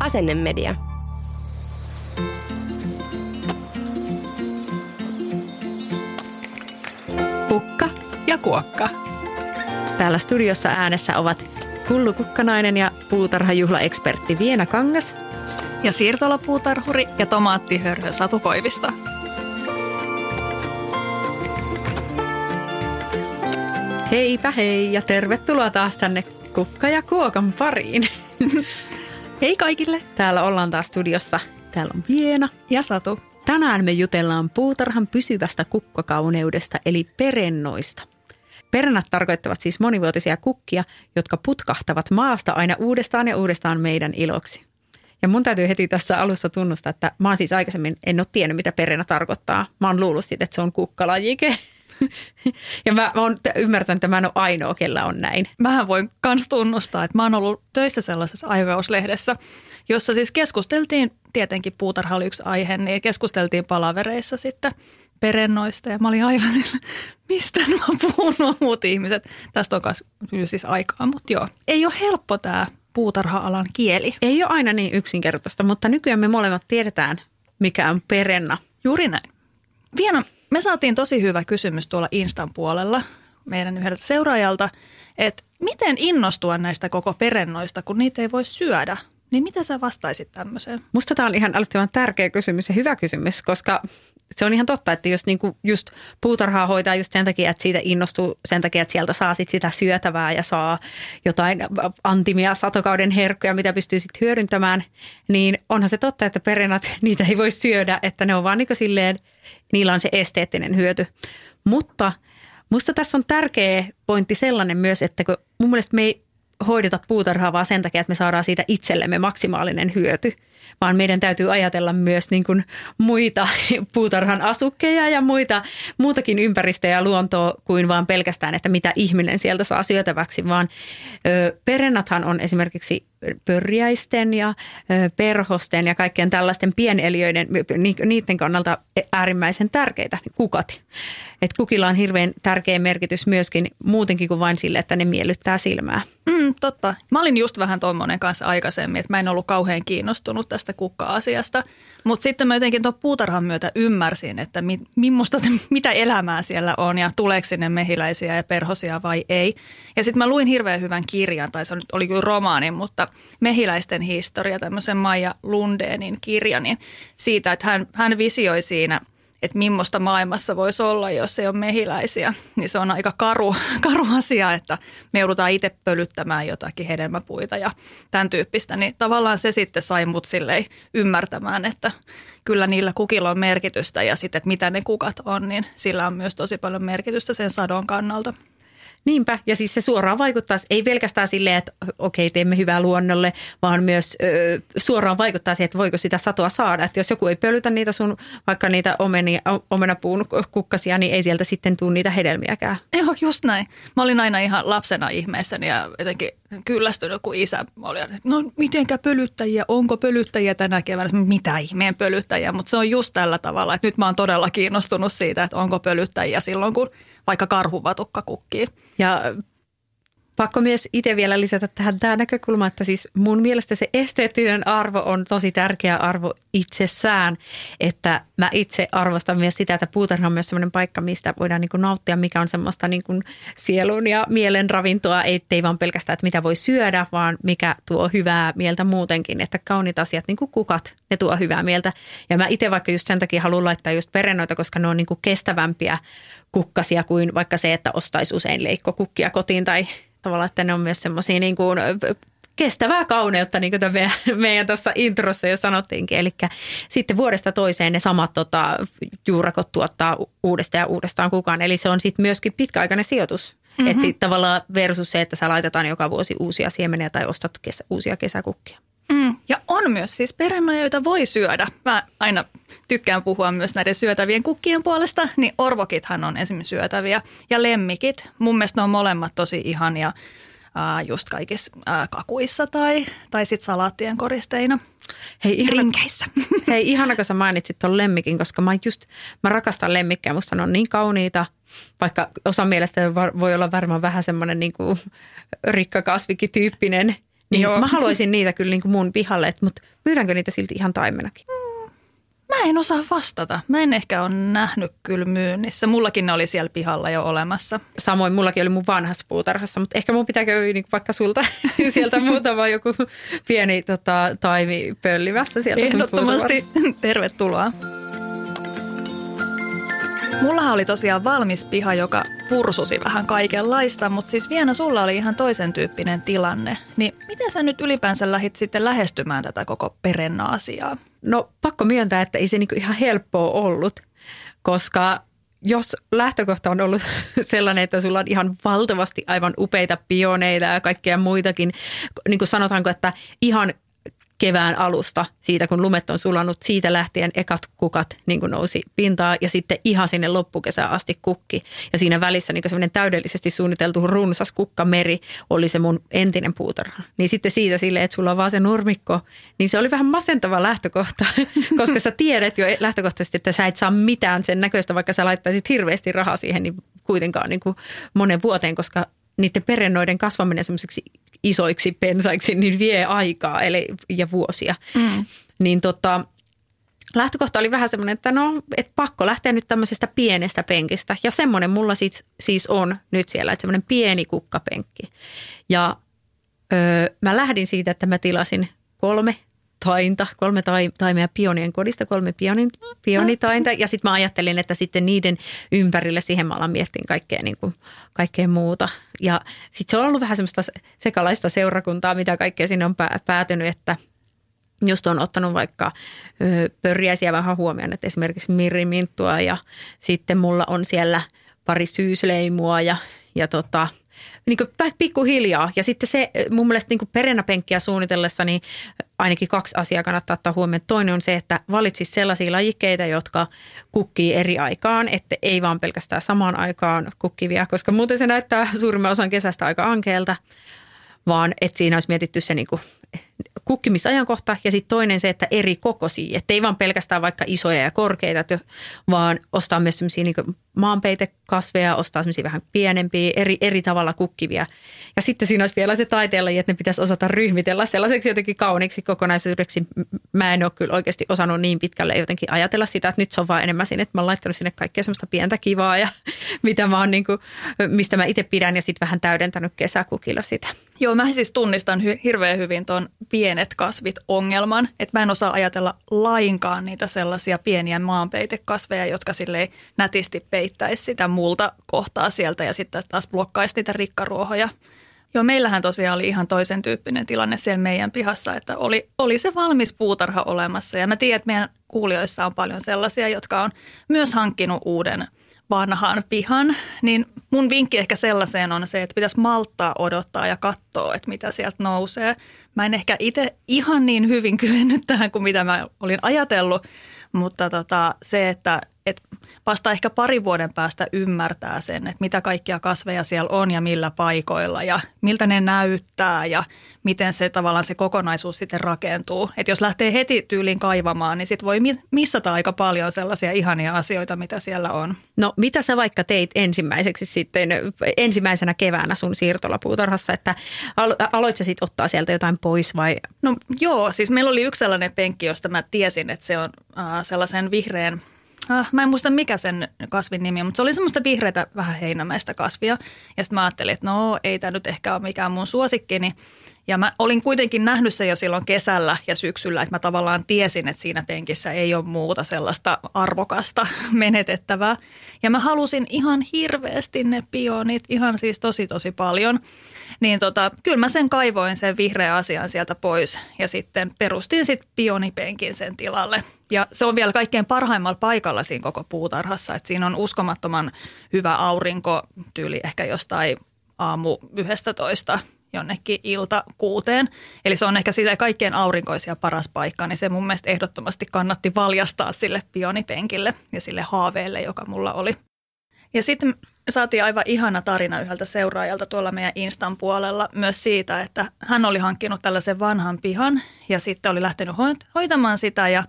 Asennemedia. Kukka ja kuokka. Täällä studiossa äänessä ovat Hullu Kukkanainen ja puutarhajuhlaekspertti Viena Kangas. Ja siirtolapuutarhuri ja tomaattihörhö Satu Koivista. Heipä hei ja tervetuloa taas tänne Kukka ja Kuokan pariin. Hei kaikille. Täällä ollaan taas studiossa. Täällä on Viena. Ja Satu. Tänään me jutellaan puutarhan pysyvästä kukkakauneudesta eli perennoista. Perennat tarkoittavat siis monivuotisia kukkia, jotka putkahtavat maasta aina uudestaan ja uudestaan meidän iloksi. Ja mun täytyy heti tässä alussa tunnustaa, että mä oon siis aikaisemmin, en ole tiennyt mitä perennä tarkoittaa. Mä oon luullut siitä, että se on kukkalajike. ja mä, mä oon ymmärtänyt, että mä en ole ainoa, kellä on näin. Mähän voin myös tunnustaa, että mä oon ollut töissä sellaisessa aikakauslehdessä, jossa siis keskusteltiin, tietenkin puutarha oli yksi aihe, niin keskusteltiin palavereissa sitten perennoista ja mä olin aivan sillä, mistä mä puhun no, muut ihmiset. Tästä on myös siis aikaa, mutta joo. Ei ole helppo tämä puutarha-alan kieli. Ei ole aina niin yksinkertaista, mutta nykyään me molemmat tiedetään, mikä on perenna. Juuri näin. Viena, me saatiin tosi hyvä kysymys tuolla Instan puolella meidän yhdeltä seuraajalta, että miten innostua näistä koko perennoista, kun niitä ei voi syödä? Niin mitä sä vastaisit tämmöiseen? Musta tämä on ihan älyttömän tärkeä kysymys ja hyvä kysymys, koska se on ihan totta, että jos niinku just puutarhaa hoitaa just sen takia, että siitä innostuu sen takia, että sieltä saa sit sitä syötävää ja saa jotain antimia satokauden herkkuja, mitä pystyy sitten hyödyntämään, niin onhan se totta, että perennat, niitä ei voi syödä, että ne on vaan niinku silleen, niillä on se esteettinen hyöty. Mutta musta tässä on tärkeä pointti sellainen myös, että kun mun mielestä me ei hoideta puutarhaa vaan sen takia, että me saadaan siitä itsellemme maksimaalinen hyöty – vaan meidän täytyy ajatella myös niin kuin muita puutarhan asukkeja ja muita, muutakin ympäristöä ja luontoa kuin vaan pelkästään, että mitä ihminen sieltä saa syötäväksi, vaan ö, perennathan on esimerkiksi pörjäisten ja perhosten ja kaikkien tällaisten pieneliöiden, niiden kannalta äärimmäisen tärkeitä, kukat. Et kukilla on hirveän tärkeä merkitys myöskin muutenkin kuin vain sille, että ne miellyttää silmää. Mm, totta. Mä olin just vähän tuommoinen kanssa aikaisemmin, että mä en ollut kauhean kiinnostunut tästä kukka-asiasta. Mutta sitten mä jotenkin tuon puutarhan myötä ymmärsin, että mi, mitä elämää siellä on ja tuleeko sinne mehiläisiä ja perhosia vai ei. Ja sitten mä luin hirveän hyvän kirjan, tai se oli kyllä romaani, mutta mehiläisten historia, tämmöisen Maija Lundeenin kirjan, niin siitä, että hän, hän visioi siinä – että millaista maailmassa voisi olla, jos ei ole mehiläisiä, niin se on aika karu, karu asia, että me joudutaan itse pölyttämään jotakin hedelmäpuita ja tämän tyyppistä. Niin tavallaan se sitten sai mut silleen ymmärtämään, että kyllä niillä kukilla on merkitystä ja sitten, että mitä ne kukat on, niin sillä on myös tosi paljon merkitystä sen sadon kannalta. Niinpä, ja siis se suoraan vaikuttaa, ei pelkästään silleen, että okei, teemme hyvää luonnolle, vaan myös ö, suoraan vaikuttaa siihen, että voiko sitä satoa saada. Että jos joku ei pölytä niitä sun, vaikka niitä omenia, omenapuun kukkasia, niin ei sieltä sitten tule niitä hedelmiäkään. Joo, just näin. Mä olin aina ihan lapsena ihmeessäni ja jotenkin kyllästynyt, kun isä oli, että no mitenkä pölyttäjiä, onko pölyttäjiä tänä keväänä, mitä ihmeen pölyttäjiä, mutta se on just tällä tavalla, että nyt mä oon todella kiinnostunut siitä, että onko pölyttäjiä silloin, kun vaikka karhuvatukka kukkii. Ja Pakko myös itse vielä lisätä tähän tämä näkökulma, että siis mun mielestä se esteettinen arvo on tosi tärkeä arvo itsessään, että mä itse arvostan myös sitä, että puutarha on myös sellainen paikka, mistä voidaan niin kuin nauttia, mikä on semmoista niin kuin sielun ja mielen ravintoa, ei vaan pelkästään, että mitä voi syödä, vaan mikä tuo hyvää mieltä muutenkin, että kauniit asiat, niin kuin kukat, ne tuo hyvää mieltä. Ja mä itse vaikka just sen takia haluan laittaa just perennoita, koska ne on niin kuin kestävämpiä kukkasia kuin vaikka se, että ostaisi usein leikkokukkia kotiin tai tavallaan, että ne on myös semmoisia niin kuin kestävää kauneutta, niin kuin meidän, meidän tuossa introssa jo sanottiinkin. Eli sitten vuodesta toiseen ne samat tota, juurakot tuottaa uudestaan ja uudestaan kukaan. Eli se on sitten myöskin pitkäaikainen sijoitus. Mm-hmm. Että tavallaan versus se, että sä laitetaan joka vuosi uusia siemeniä tai ostat kesä, uusia kesäkukkia. Mm, ja on myös siis perennoja, joita voi syödä. Mä aina tykkään puhua myös näiden syötävien kukkien puolesta, niin orvokithan on esimerkiksi syötäviä. Ja lemmikit, mun mielestä ne on molemmat tosi ihania äh, just kaikissa äh, kakuissa tai, tai sitten salaattien koristeina. Hei, ihana, Rinkeissä. hei, ihana, kun sä mainitsit tuon lemmikin, koska mä just, mä rakastan lemmikkejä, musta ne on niin kauniita, vaikka osa mielestä voi olla varmaan vähän semmoinen niin kuin rikkakasvikityyppinen niin Joo. mä haluaisin niitä kyllä niin kuin mun pihalle, mutta myydäänkö niitä silti ihan taimenakin? Mm, mä en osaa vastata. Mä en ehkä ole nähnyt kyllä myynnissä. Mullakin ne oli siellä pihalla jo olemassa. Samoin mullakin oli mun vanhassa puutarhassa, mutta ehkä mun pitää käydä niin vaikka sulta sieltä muutama joku pieni tota, taimi pöllivässä sieltä Ehdottomasti tervetuloa. Mulla oli tosiaan valmis piha, joka pursusi vähän kaikenlaista, mutta siis Viena, sulla oli ihan toisen tyyppinen tilanne. Niin miten sä nyt ylipäänsä lähdit sitten lähestymään tätä koko perenna-asiaa? No pakko myöntää, että ei se niinku ihan helppoa ollut, koska jos lähtökohta on ollut sellainen, että sulla on ihan valtavasti aivan upeita pioneita ja kaikkea muitakin, niin kuin sanotaanko, että ihan kevään alusta, siitä kun lumet on sulanut, siitä lähtien ekat kukat niin kuin nousi pintaa ja sitten ihan sinne loppukesään asti kukki. Ja siinä välissä niin semmoinen täydellisesti suunniteltu runsas kukkameri oli se mun entinen puutarha. Niin sitten siitä silleen, että sulla on vaan se nurmikko, niin se oli vähän masentava lähtökohta, koska sä tiedät jo lähtökohtaisesti, että sä et saa mitään sen näköistä, vaikka sä laittaisit hirveästi rahaa siihen, niin kuitenkaan niin kuin monen vuoteen, koska niiden perennoiden kasvaminen semmoiseksi isoiksi pensaiksi, niin vie aikaa eli, ja vuosia. Mm. Niin tota, lähtökohta oli vähän semmoinen, että no, et pakko lähteä nyt tämmöisestä pienestä penkistä. Ja semmoinen mulla siis, siis on nyt siellä, että semmoinen pieni kukkapenkki. Ja öö, mä lähdin siitä, että mä tilasin kolme tainta, kolme taimea pionien kodista, kolme pionin, pionitainta. Ja sitten mä ajattelin, että sitten niiden ympärille siihen mä alan miettiä kaikkea, niin kuin, kaikkea muuta. Ja sitten se on ollut vähän semmoista sekalaista seurakuntaa, mitä kaikkea sinne on päätynyt, että just on ottanut vaikka pörjäisiä vähän huomioon, että esimerkiksi mirriminttua ja sitten mulla on siellä pari syysleimua ja, ja tota, niin pikkuhiljaa. Ja sitten se mun mielestä niin perennäpenkkiä suunnitellessa, niin ainakin kaksi asiaa kannattaa ottaa huomioon. Toinen on se, että valitsisi sellaisia lajikkeita, jotka kukkii eri aikaan, että ei vaan pelkästään samaan aikaan kukkivia, koska muuten se näyttää suurimman osan kesästä aika ankeelta, vaan että siinä olisi mietitty se niin kuin kukkimisajankohta ja sitten toinen se, että eri kokoisia, että ei vaan pelkästään vaikka isoja ja korkeita, vaan ostaa myös sellaisia niin maanpeitekasveja, ostaa sellaisia vähän pienempiä, eri, eri tavalla kukkivia. Ja sitten siinä olisi vielä se taiteella, että ne pitäisi osata ryhmitellä sellaiseksi jotenkin kauniiksi kokonaisuudeksi. Mä en ole kyllä oikeasti osannut niin pitkälle jotenkin ajatella sitä, että nyt se on vaan enemmän sinne, että mä oon laittanut sinne kaikkea semmoista pientä kivaa ja mitä mä oon niin kuin, mistä mä itse pidän ja sitten vähän täydentänyt kesäkukilla sitä. Joo, mä siis tunnistan hy- hirveän hyvin tuon pienet kasvit ongelman, että mä en osaa ajatella lainkaan niitä sellaisia pieniä maanpeitekasveja, jotka silleen nätisti peittäisi sitä multa kohtaa sieltä ja sitten taas blokkaisi niitä rikkaruohoja. Joo, meillähän tosiaan oli ihan toisen tyyppinen tilanne siellä meidän pihassa, että oli, oli se valmis puutarha olemassa. Ja mä tiedän, että meidän kuulijoissa on paljon sellaisia, jotka on myös hankkinut uuden – vanhan pihan, niin mun vinkki ehkä sellaiseen on se, että pitäisi malttaa odottaa ja katsoa, että mitä sieltä nousee. Mä en ehkä itse ihan niin hyvin kyennyt tähän kuin mitä mä olin ajatellut, mutta tota, se, että et vasta ehkä pari vuoden päästä ymmärtää sen, että mitä kaikkia kasveja siellä on ja millä paikoilla ja miltä ne näyttää ja miten se tavallaan se kokonaisuus sitten rakentuu. Että jos lähtee heti tyyliin kaivamaan, niin sitten voi missata aika paljon sellaisia ihania asioita, mitä siellä on. No mitä sä vaikka teit ensimmäiseksi sitten ensimmäisenä keväänä sun siirtolapuutarhassa, että aloit sä sitten ottaa sieltä jotain pois vai? No joo, siis meillä oli yksi sellainen penkki, josta mä tiesin, että se on äh, sellaisen vihreän äh, mä en muista mikä sen kasvin nimi mutta se oli semmoista vihreätä vähän heinämäistä kasvia. Ja sitten mä ajattelin, että no ei tämä nyt ehkä ole mikään mun suosikkini. Ja mä olin kuitenkin nähnyt se jo silloin kesällä ja syksyllä, että mä tavallaan tiesin, että siinä penkissä ei ole muuta sellaista arvokasta menetettävää. Ja mä halusin ihan hirveästi ne pionit, ihan siis tosi tosi paljon. Niin tota, kyllä mä sen kaivoin sen vihreän asian sieltä pois ja sitten perustin sitten pionipenkin sen tilalle. Ja se on vielä kaikkein parhaimmalla paikalla siinä koko puutarhassa, että siinä on uskomattoman hyvä aurinko, tyyli ehkä jostain aamu 11 jonnekin ilta kuuteen. Eli se on ehkä sitä kaikkein aurinkoisia paras paikka, niin se mun mielestä ehdottomasti kannatti valjastaa sille pionipenkille ja sille haaveelle, joka mulla oli. Ja sitten saatiin aivan ihana tarina yhdeltä seuraajalta tuolla meidän Instan puolella myös siitä, että hän oli hankkinut tällaisen vanhan pihan ja sitten oli lähtenyt hoitamaan sitä ja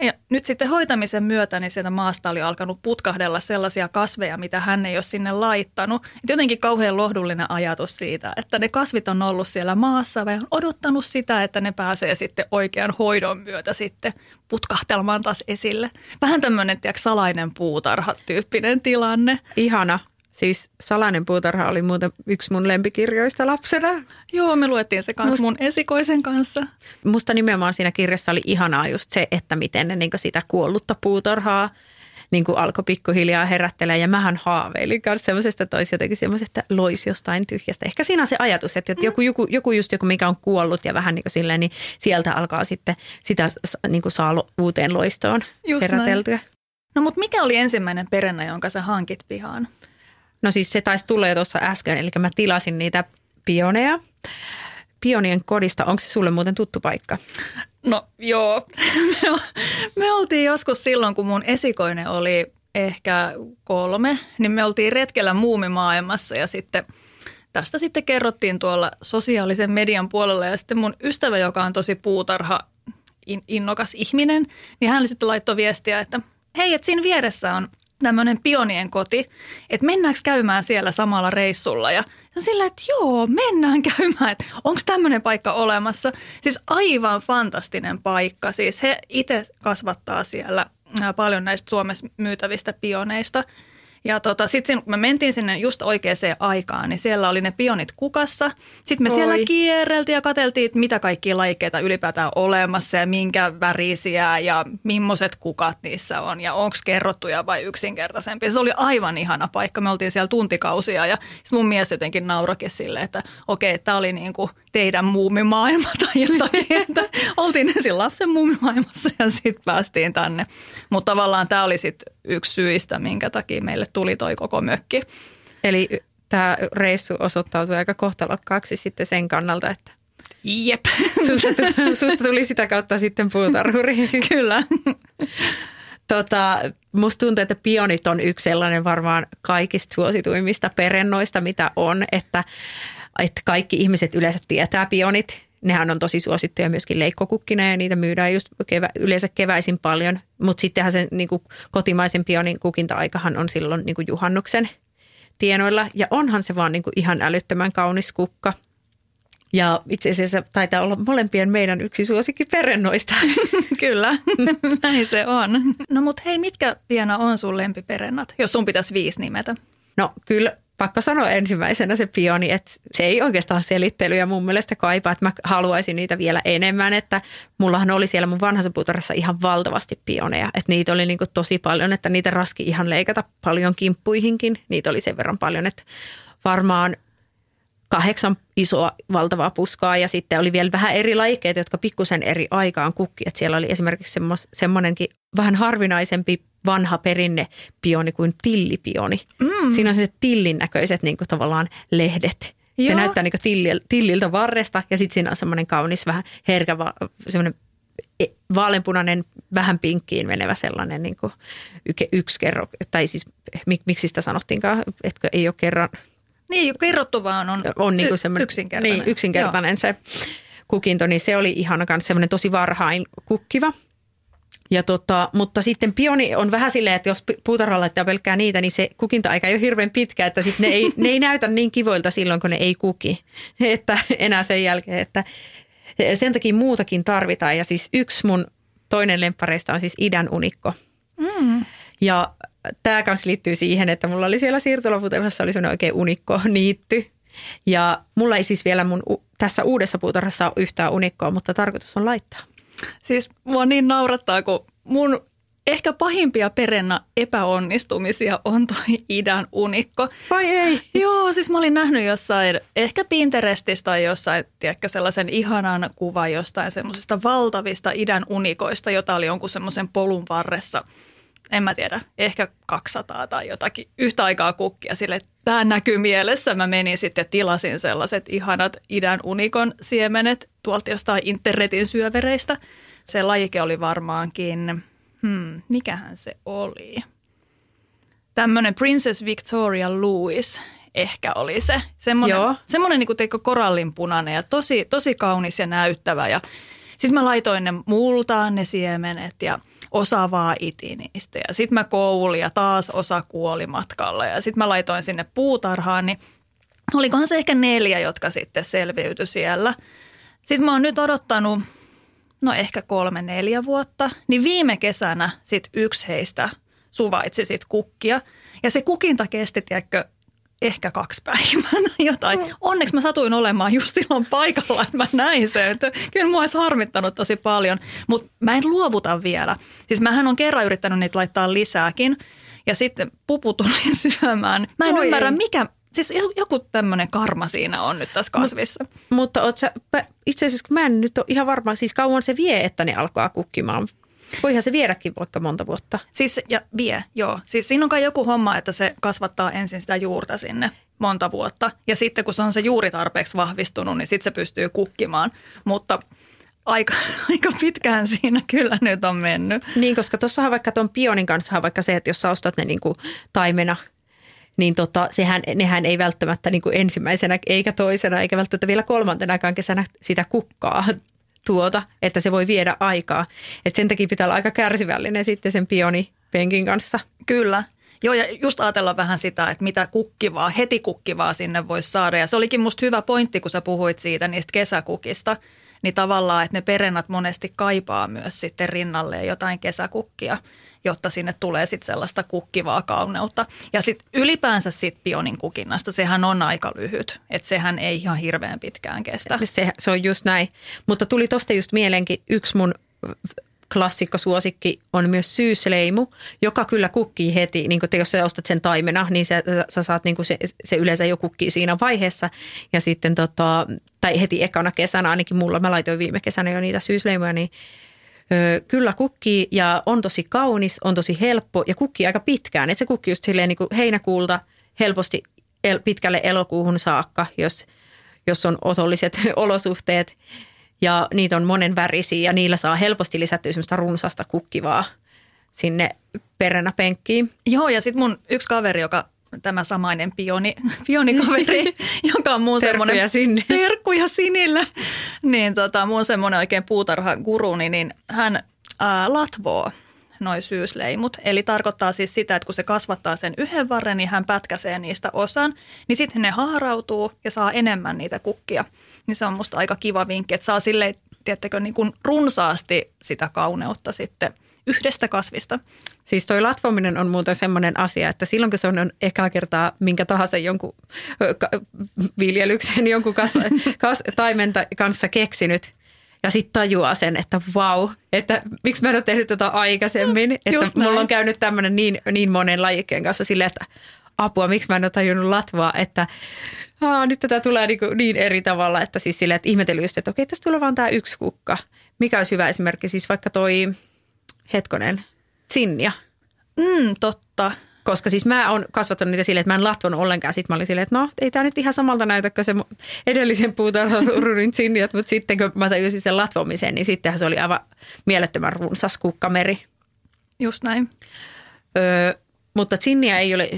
ja nyt sitten hoitamisen myötä niin sieltä maasta oli alkanut putkahdella sellaisia kasveja, mitä hän ei ole sinne laittanut. Et jotenkin kauhean lohdullinen ajatus siitä, että ne kasvit on ollut siellä maassa ja on odottanut sitä, että ne pääsee sitten oikean hoidon myötä sitten putkahtelmaan taas esille. Vähän tämmöinen tiedätkö, salainen puutarha-tyyppinen tilanne. Ihana. Siis Salainen puutarha oli muuten yksi mun lempikirjoista lapsena. Joo, me luettiin se kanssa Must, mun esikoisen kanssa. Musta nimenomaan siinä kirjassa oli ihanaa just se, että miten ne niin sitä kuollutta puutarhaa niin kuin alkoi pikkuhiljaa herättelee. Ja mähän haaveilin kanssa semmoisesta, että olisi jotenkin semmoisesta, että loisi jostain tyhjästä. Ehkä siinä on se ajatus, että joku, joku, joku just joku, mikä on kuollut ja vähän niin kuin silleen, niin sieltä alkaa sitten sitä niin kuin saa uuteen loistoon just heräteltyä. Näin. No mutta mikä oli ensimmäinen perennä, jonka sä hankit pihaan? No siis se taisi tulla jo tuossa äsken, eli mä tilasin niitä pioneja. Pionien kodista, onko se sulle muuten tuttu paikka? No joo, me, me oltiin joskus silloin, kun mun esikoinen oli ehkä kolme, niin me oltiin retkellä muumimaailmassa ja sitten tästä sitten kerrottiin tuolla sosiaalisen median puolella ja sitten mun ystävä, joka on tosi puutarha innokas ihminen, niin hän sitten laittoi viestiä, että hei, että siinä vieressä on tämmöinen pionien koti, että mennäänkö käymään siellä samalla reissulla. Ja sillä, että joo, mennään käymään, että onko tämmöinen paikka olemassa. Siis aivan fantastinen paikka. Siis he itse kasvattaa siellä paljon näistä Suomessa myytävistä pioneista – ja tota, sitten kun me mentiin sinne just oikeaan aikaan, niin siellä oli ne pionit kukassa. Sitten me Oi. siellä kierreltiin ja katseltiin, että mitä kaikkia laikeita ylipäätään olemassa ja minkä värisiä ja millaiset kukat niissä on ja onko kerrottuja vai yksinkertaisempi. Se oli aivan ihana paikka. Me oltiin siellä tuntikausia ja mun mies jotenkin naurakin silleen, että okei, tämä oli niin kuin teidän muumimaailma tai jotain. että oltiin ensin lapsen muumimaailmassa ja sitten päästiin tänne. Mutta tavallaan tämä oli sitten yksi syistä, minkä takia meille tuli toi koko mökki. Eli tämä reissu osoittautui aika kohtalokkaaksi sitten sen kannalta, että Jep. Susta, susta tuli sitä kautta sitten puutarhuri. Kyllä. Tota, musta tuntuu, että pionit on yksi sellainen varmaan kaikista suosituimmista perennoista, mitä on, että, että kaikki ihmiset yleensä tietää pionit nehän on tosi suosittuja myöskin leikkokukkina ja niitä myydään just kevä, yleensä keväisin paljon. Mutta sittenhän se niin kuin kotimaisen pionin kukinta-aikahan on silloin niin kuin juhannuksen tienoilla. Ja onhan se vaan niin kuin ihan älyttömän kaunis kukka. Ja itse asiassa taitaa olla molempien meidän yksi suosikki perennoista. Kyllä, näin se on. No mutta hei, mitkä Piena on sun lempiperennat, jos sun pitäisi viisi nimetä? No kyllä pakko sanoa ensimmäisenä se pioni, että se ei oikeastaan selittelyä mun mielestä kaipaa, että mä haluaisin niitä vielä enemmän, että mullahan oli siellä mun vanhassa puutarhassa ihan valtavasti pioneja, että niitä oli niin tosi paljon, että niitä raski ihan leikata paljon kimppuihinkin, niitä oli sen verran paljon, että varmaan kahdeksan isoa valtavaa puskaa ja sitten oli vielä vähän eri lajikkeita, jotka pikkusen eri aikaan kukki. Että siellä oli esimerkiksi semmoinenkin vähän harvinaisempi vanha perinne pioni kuin tillipioni. Mm. Siinä on se tillin näköiset niin kuin tavallaan lehdet. Joo. Se näyttää niin kuin tilliltä varresta ja sitten siinä on semmoinen kaunis vähän herkä, semmoinen e, vaaleanpunainen, vähän pinkkiin menevä sellainen niin kuin yksi kerro, tai siis miksi sitä sanottiinkaan, että ei ole kerran. Niin, kerrottu vaan on, on niin kuin y- yksinkertainen. Niin, yksinkertainen Joo. se kukinto, niin se oli ihana kanssa semmoinen tosi varhain kukkiva. Ja tota, mutta sitten pioni on vähän silleen, että jos puutarhalla laittaa pelkkää niitä, niin se kukinta-aika ei ole hirveän pitkä, että sit ne, ei, ne ei näytä niin kivoilta silloin, kun ne ei kuki. Että enää sen jälkeen, että sen takia muutakin tarvitaan. Ja siis yksi mun toinen lemppareista on siis idän unikko. Mm. Ja tämä kanssa liittyy siihen, että mulla oli siellä siirtolapuutarhassa oli sellainen oikein unikko niitty. Ja mulla ei siis vielä mun tässä uudessa puutarhassa ole yhtään unikkoa, mutta tarkoitus on laittaa. Siis mua niin naurattaa, kun mun ehkä pahimpia perenna epäonnistumisia on toi idän unikko. Vai ei? Joo, siis mä olin nähnyt jossain, ehkä Pinterestistä tai jossain, tiedätkö, sellaisen ihanan kuva jostain semmoisista valtavista idän unikoista, jota oli jonkun semmoisen polun varressa. En mä tiedä, ehkä 200 tai jotakin yhtä aikaa kukkia sille. Tämä näkyy mielessä. Mä menin sitten tilasin sellaiset ihanat idän unikon siemenet tuolta jostain internetin syövereistä. Se lajike oli varmaankin hmm, mikähän se oli? Tämmöinen Princess Victoria Louis ehkä oli se. Semmoinen, Joo. semmoinen niin kuin korallinpunainen ja tosi, tosi kaunis ja näyttävä. Ja sitten mä laitoin ne multaan ne siemenet ja osa vaan iti niistä. Ja sitten mä koulin ja taas osa kuoli matkalla. Ja sitten mä laitoin sinne puutarhaan, niin olikohan se ehkä neljä, jotka sitten selviytyi siellä. Sitten mä oon nyt odottanut no ehkä kolme, neljä vuotta, niin viime kesänä sit yksi heistä suvaitsi sit kukkia. Ja se kukinta kesti, tiedätkö, ehkä kaksi päivää jotain. Onneksi mä satuin olemaan just silloin paikalla, että mä näin sen. Että kyllä mua olisi harmittanut tosi paljon, mutta mä en luovuta vielä. Siis mähän on kerran yrittänyt niitä laittaa lisääkin ja sitten pupu tuli syömään. Mä en Oi ymmärrä, mikä, Siis joku tämmöinen karma siinä on nyt tässä kasvissa. Mut, mutta sä, itse asiassa mä en nyt ole ihan varma, siis kauan se vie, että ne alkaa kukkimaan. Voihan se viedäkin vaikka monta vuotta. Siis ja vie, joo. Siis siinä on kai joku homma, että se kasvattaa ensin sitä juurta sinne monta vuotta. Ja sitten kun se on se juuri tarpeeksi vahvistunut, niin sitten se pystyy kukkimaan. Mutta aika, aika pitkään siinä kyllä nyt on mennyt. Niin, koska tuossahan vaikka tuon pionin kanssa vaikka se, että jos sä ostat ne niin kuin taimena – niin tota, sehän, nehän ei välttämättä niin kuin ensimmäisenä eikä toisena eikä välttämättä vielä kolmantenakaan kesänä sitä kukkaa tuota, että se voi viedä aikaa. Et sen takia pitää olla aika kärsivällinen sitten sen pionipenkin kanssa. Kyllä. Joo, ja just ajatella vähän sitä, että mitä kukkivaa, heti kukkivaa sinne voisi saada. Ja se olikin musta hyvä pointti, kun sä puhuit siitä niistä kesäkukista, niin tavallaan, että ne perennat monesti kaipaa myös sitten rinnalle jotain kesäkukkia jotta sinne tulee sitten sellaista kukkivaa kauneutta. Ja sitten ylipäänsä sitten pionin kukinnasta, sehän on aika lyhyt, että sehän ei ihan hirveän pitkään kestä. Se, se on just näin, mutta tuli tosta just mielenki yksi mun klassikko suosikki on myös syysleimu, joka kyllä kukkii heti. Niin kun te, jos sä ostat sen taimena, niin sä, sä saat, niin se, se yleensä jo kukkii siinä vaiheessa. Ja sitten tota, tai heti ekana kesänä, ainakin mulla, mä laitoin viime kesänä jo niitä syysleimuja, niin kyllä kukkii ja on tosi kaunis, on tosi helppo ja kukkii aika pitkään. Et se kukkii just silleen niin kuin heinäkuulta helposti el, pitkälle elokuuhun saakka, jos, jos on otolliset olosuhteet. Ja niitä on monen värisiä ja niillä saa helposti lisättyä semmoista runsasta kukkivaa sinne penkkiin. Joo ja sitten mun yksi kaveri, joka tämä samainen pioni, pionikaveri, joka on muun semmoinen... sinne. Terkkuja sinille. Niin tota, muun semmoinen oikein puutarhaguruni, niin hän ää, latvoo noin syysleimut. Eli tarkoittaa siis sitä, että kun se kasvattaa sen yhden varren, niin hän pätkäsee niistä osan, niin sitten ne haarautuu ja saa enemmän niitä kukkia. Niin se on musta aika kiva vinkki, että saa silleen, tiettäkö, niin kuin runsaasti sitä kauneutta sitten – yhdestä kasvista. Siis toi latvominen on muuten semmoinen asia, että silloin kun se on ekaa kertaa minkä tahansa jonkun viljelyksen, jonkun kasva, kas, taimenta kanssa keksinyt, ja sitten tajuaa sen, että vau, että miksi mä en ole tehnyt tätä aikaisemmin. Että Just mulla näin. on käynyt tämmöinen niin, niin monen lajikkeen kanssa silleen, että apua, miksi mä en ole tajunnut latvoa, että aa, nyt tätä tulee niin, kuin niin eri tavalla, että siis silleen, että ihmetellyt just, että okei, tästä tulee vaan tämä yksi kukka. Mikä olisi hyvä esimerkki, siis vaikka toi hetkonen, Sinja. Mm, totta. Koska siis mä oon kasvattanut niitä silleen, että mä en latvonut ollenkaan. Sitten mä olin silleen, että no ei tämä nyt ihan samalta näytä kuin se edellisen puutarhurin sinniat, mutta sitten kun mä tajusin sen latvomisen, niin sittenhän se oli aivan mielettömän runsas kukkameri. Just näin. Öö, mutta Zinnia ei ole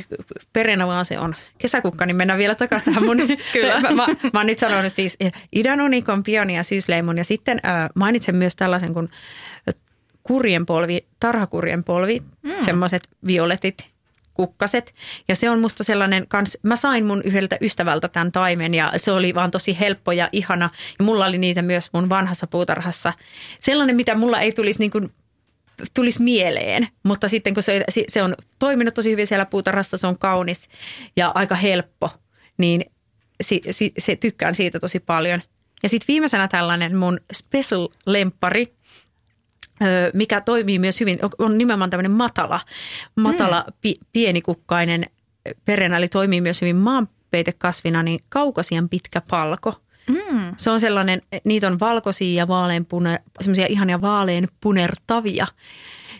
perenä, vaan se on kesäkukka, niin mennään vielä takaisin tähän mun. Kyllä. mä, mä, mä oon nyt sanonut siis idän unikon, pioni ja syysleimun ja sitten äh, mainitsen myös tällaisen kuin kurjen polvi, tarhakurjen polvi, mm. semmoiset violetit kukkaset. Ja se on musta sellainen, kans, mä sain mun yhdeltä ystävältä tämän taimen ja se oli vaan tosi helppo ja ihana. Ja mulla oli niitä myös mun vanhassa puutarhassa. Sellainen, mitä mulla ei tulisi niin kuin tulisi mieleen, mutta sitten kun se, se on toiminut tosi hyvin siellä puutarhassa, se on kaunis ja aika helppo, niin si, si, se, tykkään siitä tosi paljon. Ja sitten viimeisenä tällainen mun special lempari, mikä toimii myös hyvin, on nimenomaan tämmöinen matala, matala mm. pi, pienikukkainen perennä, eli toimii myös hyvin maanpeitekasvina, niin kaukasian pitkä palko. Mm. Se on sellainen, niitä on valkoisia ja vaaleanpuner, semmoisia ihania vaaleanpunertavia,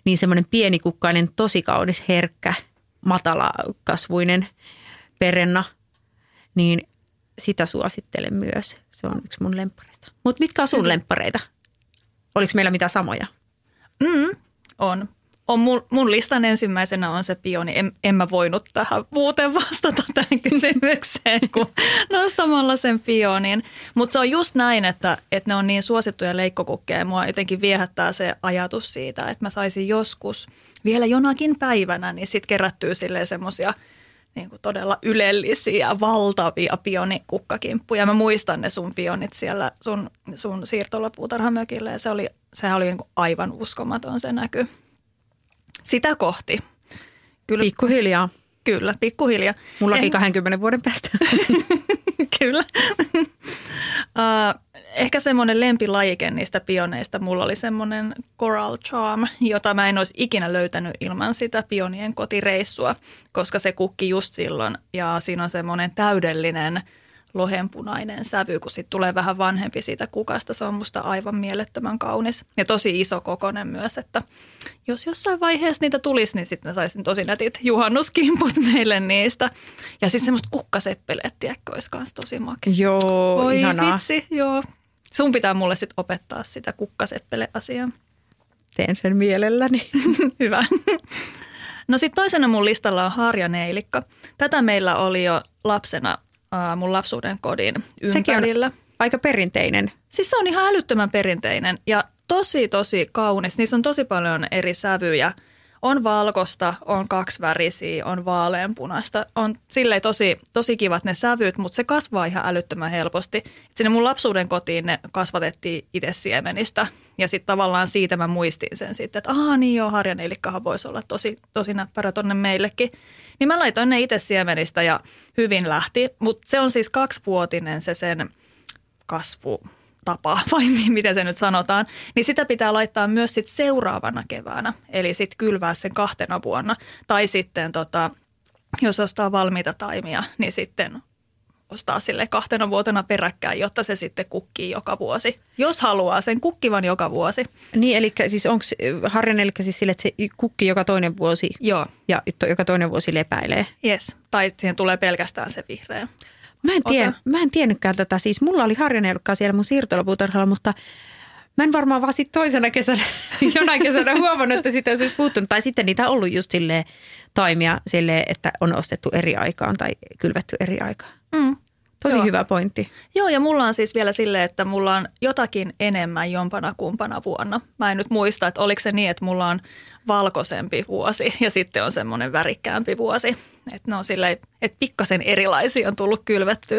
niin semmoinen pienikukkainen, tosi kaunis, herkkä, matalakasvuinen perenna, niin sitä suosittelen myös. Se on yksi mun lemppareista. Mutta mitkä on sun lemppareita? Oliko meillä mitä samoja? Mm, on. on mun, mun listan ensimmäisenä on se pioni. En, en mä voinut tähän muuten vastata tähän kysymykseen kuin nostamalla sen pionin. Mutta se on just näin, että, että ne on niin suosittuja leikkokukkeja. Mua jotenkin viehättää se ajatus siitä, että mä saisin joskus vielä jonakin päivänä, niin sitten kerättyy silleen semmoisia – niin kuin todella ylellisiä, valtavia pionikukkakimppuja. Mä muistan ne sun pionit siellä sun, sun siirtolapuutarhamökillä ja se oli, sehän oli niin kuin aivan uskomaton se näky. Sitä kohti. Kyllä, pikkuhiljaa. Kyllä, pikkuhiljaa. Mullakin eh... 20 vuoden päästä. Kyllä. uh, ehkä semmoinen lempilajike niistä pioneista mulla oli semmoinen Coral Charm, jota mä en olisi ikinä löytänyt ilman sitä pionien kotireissua, koska se kukki just silloin ja siinä on semmoinen täydellinen lohenpunainen sävy, kun sitten tulee vähän vanhempi siitä kukasta. Se on musta aivan mielettömän kaunis ja tosi iso kokonen myös, että jos jossain vaiheessa niitä tulisi, niin sitten saisin tosi nätit juhannuskimput meille niistä. Ja sitten semmoista kukkaseppeleet, tiedätkö, olisi myös tosi makea. Joo, Voi ihanaa. vitsi, joo. Sun pitää mulle sitten opettaa sitä kukkaseppele-asiaa. Teen sen mielelläni. Hyvä. No sitten toisena mun listalla on harjaneilikka. Tätä meillä oli jo lapsena äh, mun lapsuuden kodin ympärillä. Sekin on aika perinteinen. Siis se on ihan älyttömän perinteinen ja tosi tosi kaunis. Niissä on tosi paljon eri sävyjä – on valkosta, on kaksivärisiä, on vaaleanpunaista. On silleen tosi, tosi kivat ne sävyt, mutta se kasvaa ihan älyttömän helposti. Et sinne mun lapsuuden kotiin ne kasvatettiin itse siemenistä. Ja sitten tavallaan siitä mä muistin sen sitten, että aah niin joo, harjaneilikkahan voisi olla tosi, tosi näppärä tonne meillekin. Niin mä laitoin ne itse siemenistä ja hyvin lähti. Mutta se on siis kaksivuotinen se sen kasvu tapa, vai miten se nyt sanotaan, niin sitä pitää laittaa myös sit seuraavana keväänä, eli sitten kylvää sen kahtena vuonna. Tai sitten tota, jos ostaa valmiita taimia, niin sitten ostaa sille kahtena vuotena peräkkäin, jotta se sitten kukkii joka vuosi. Jos haluaa sen kukkivan joka vuosi. Niin, eli siis onko harjan eli siis sille, että se kukkii joka toinen vuosi Joo. ja joka toinen vuosi lepäilee? Yes, tai siihen tulee pelkästään se vihreä. Mä en, tien, mä en tiennytkään tätä. Siis mulla oli harjanelkkaa siellä mun siirtolapuutarhalla, mutta mä en varmaan vaan sitten toisena kesänä, jonain kesänä huomannut, että sitä olisi puuttunut. Tai sitten niitä on ollut just silleen taimia silleen, että on ostettu eri aikaan tai kylvetty eri aikaan. Mm. Tosi Joo. hyvä pointti. Joo, ja mulla on siis vielä silleen, että mulla on jotakin enemmän jompana kumpana vuonna. Mä en nyt muista, että oliko se niin, että mulla on valkoisempi vuosi ja sitten on semmoinen värikkäämpi vuosi. Että ne on silleen, että pikkasen erilaisia on tullut kylvettyä.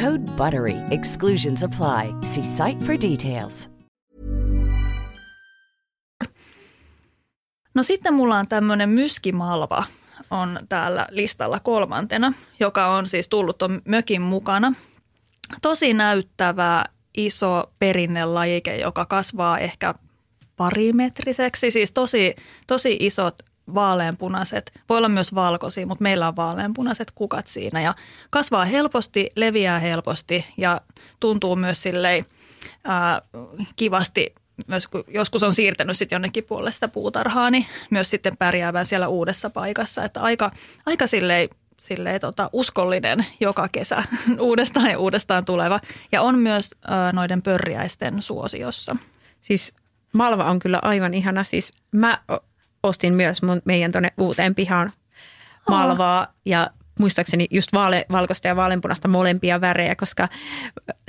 Code BUTTERY. Exclusions apply. See site for details. No sitten mulla on tämmöinen myskimalva on täällä listalla kolmantena, joka on siis tullut tuon mökin mukana. Tosi näyttävä iso perinnelajike, joka kasvaa ehkä parimetriseksi, siis tosi, tosi isot vaaleanpunaiset, voi olla myös valkoisia, mutta meillä on vaaleanpunaiset kukat siinä ja kasvaa helposti, leviää helposti ja tuntuu myös silleen ää, kivasti myös kun joskus on siirtänyt sitten jonnekin puolelle sitä puutarhaa, niin myös sitten pärjäävän siellä uudessa paikassa. Että aika, aika silleen, silleen tota, uskollinen joka kesä uudestaan ja uudestaan tuleva. Ja on myös ää, noiden pörriäisten suosiossa. Siis Malva on kyllä aivan ihana. Siis mä ostin myös mun, meidän tuonne uuteen pihaan malvaa oh. ja muistaakseni just vaale, valkoista ja vaaleanpunasta molempia värejä, koska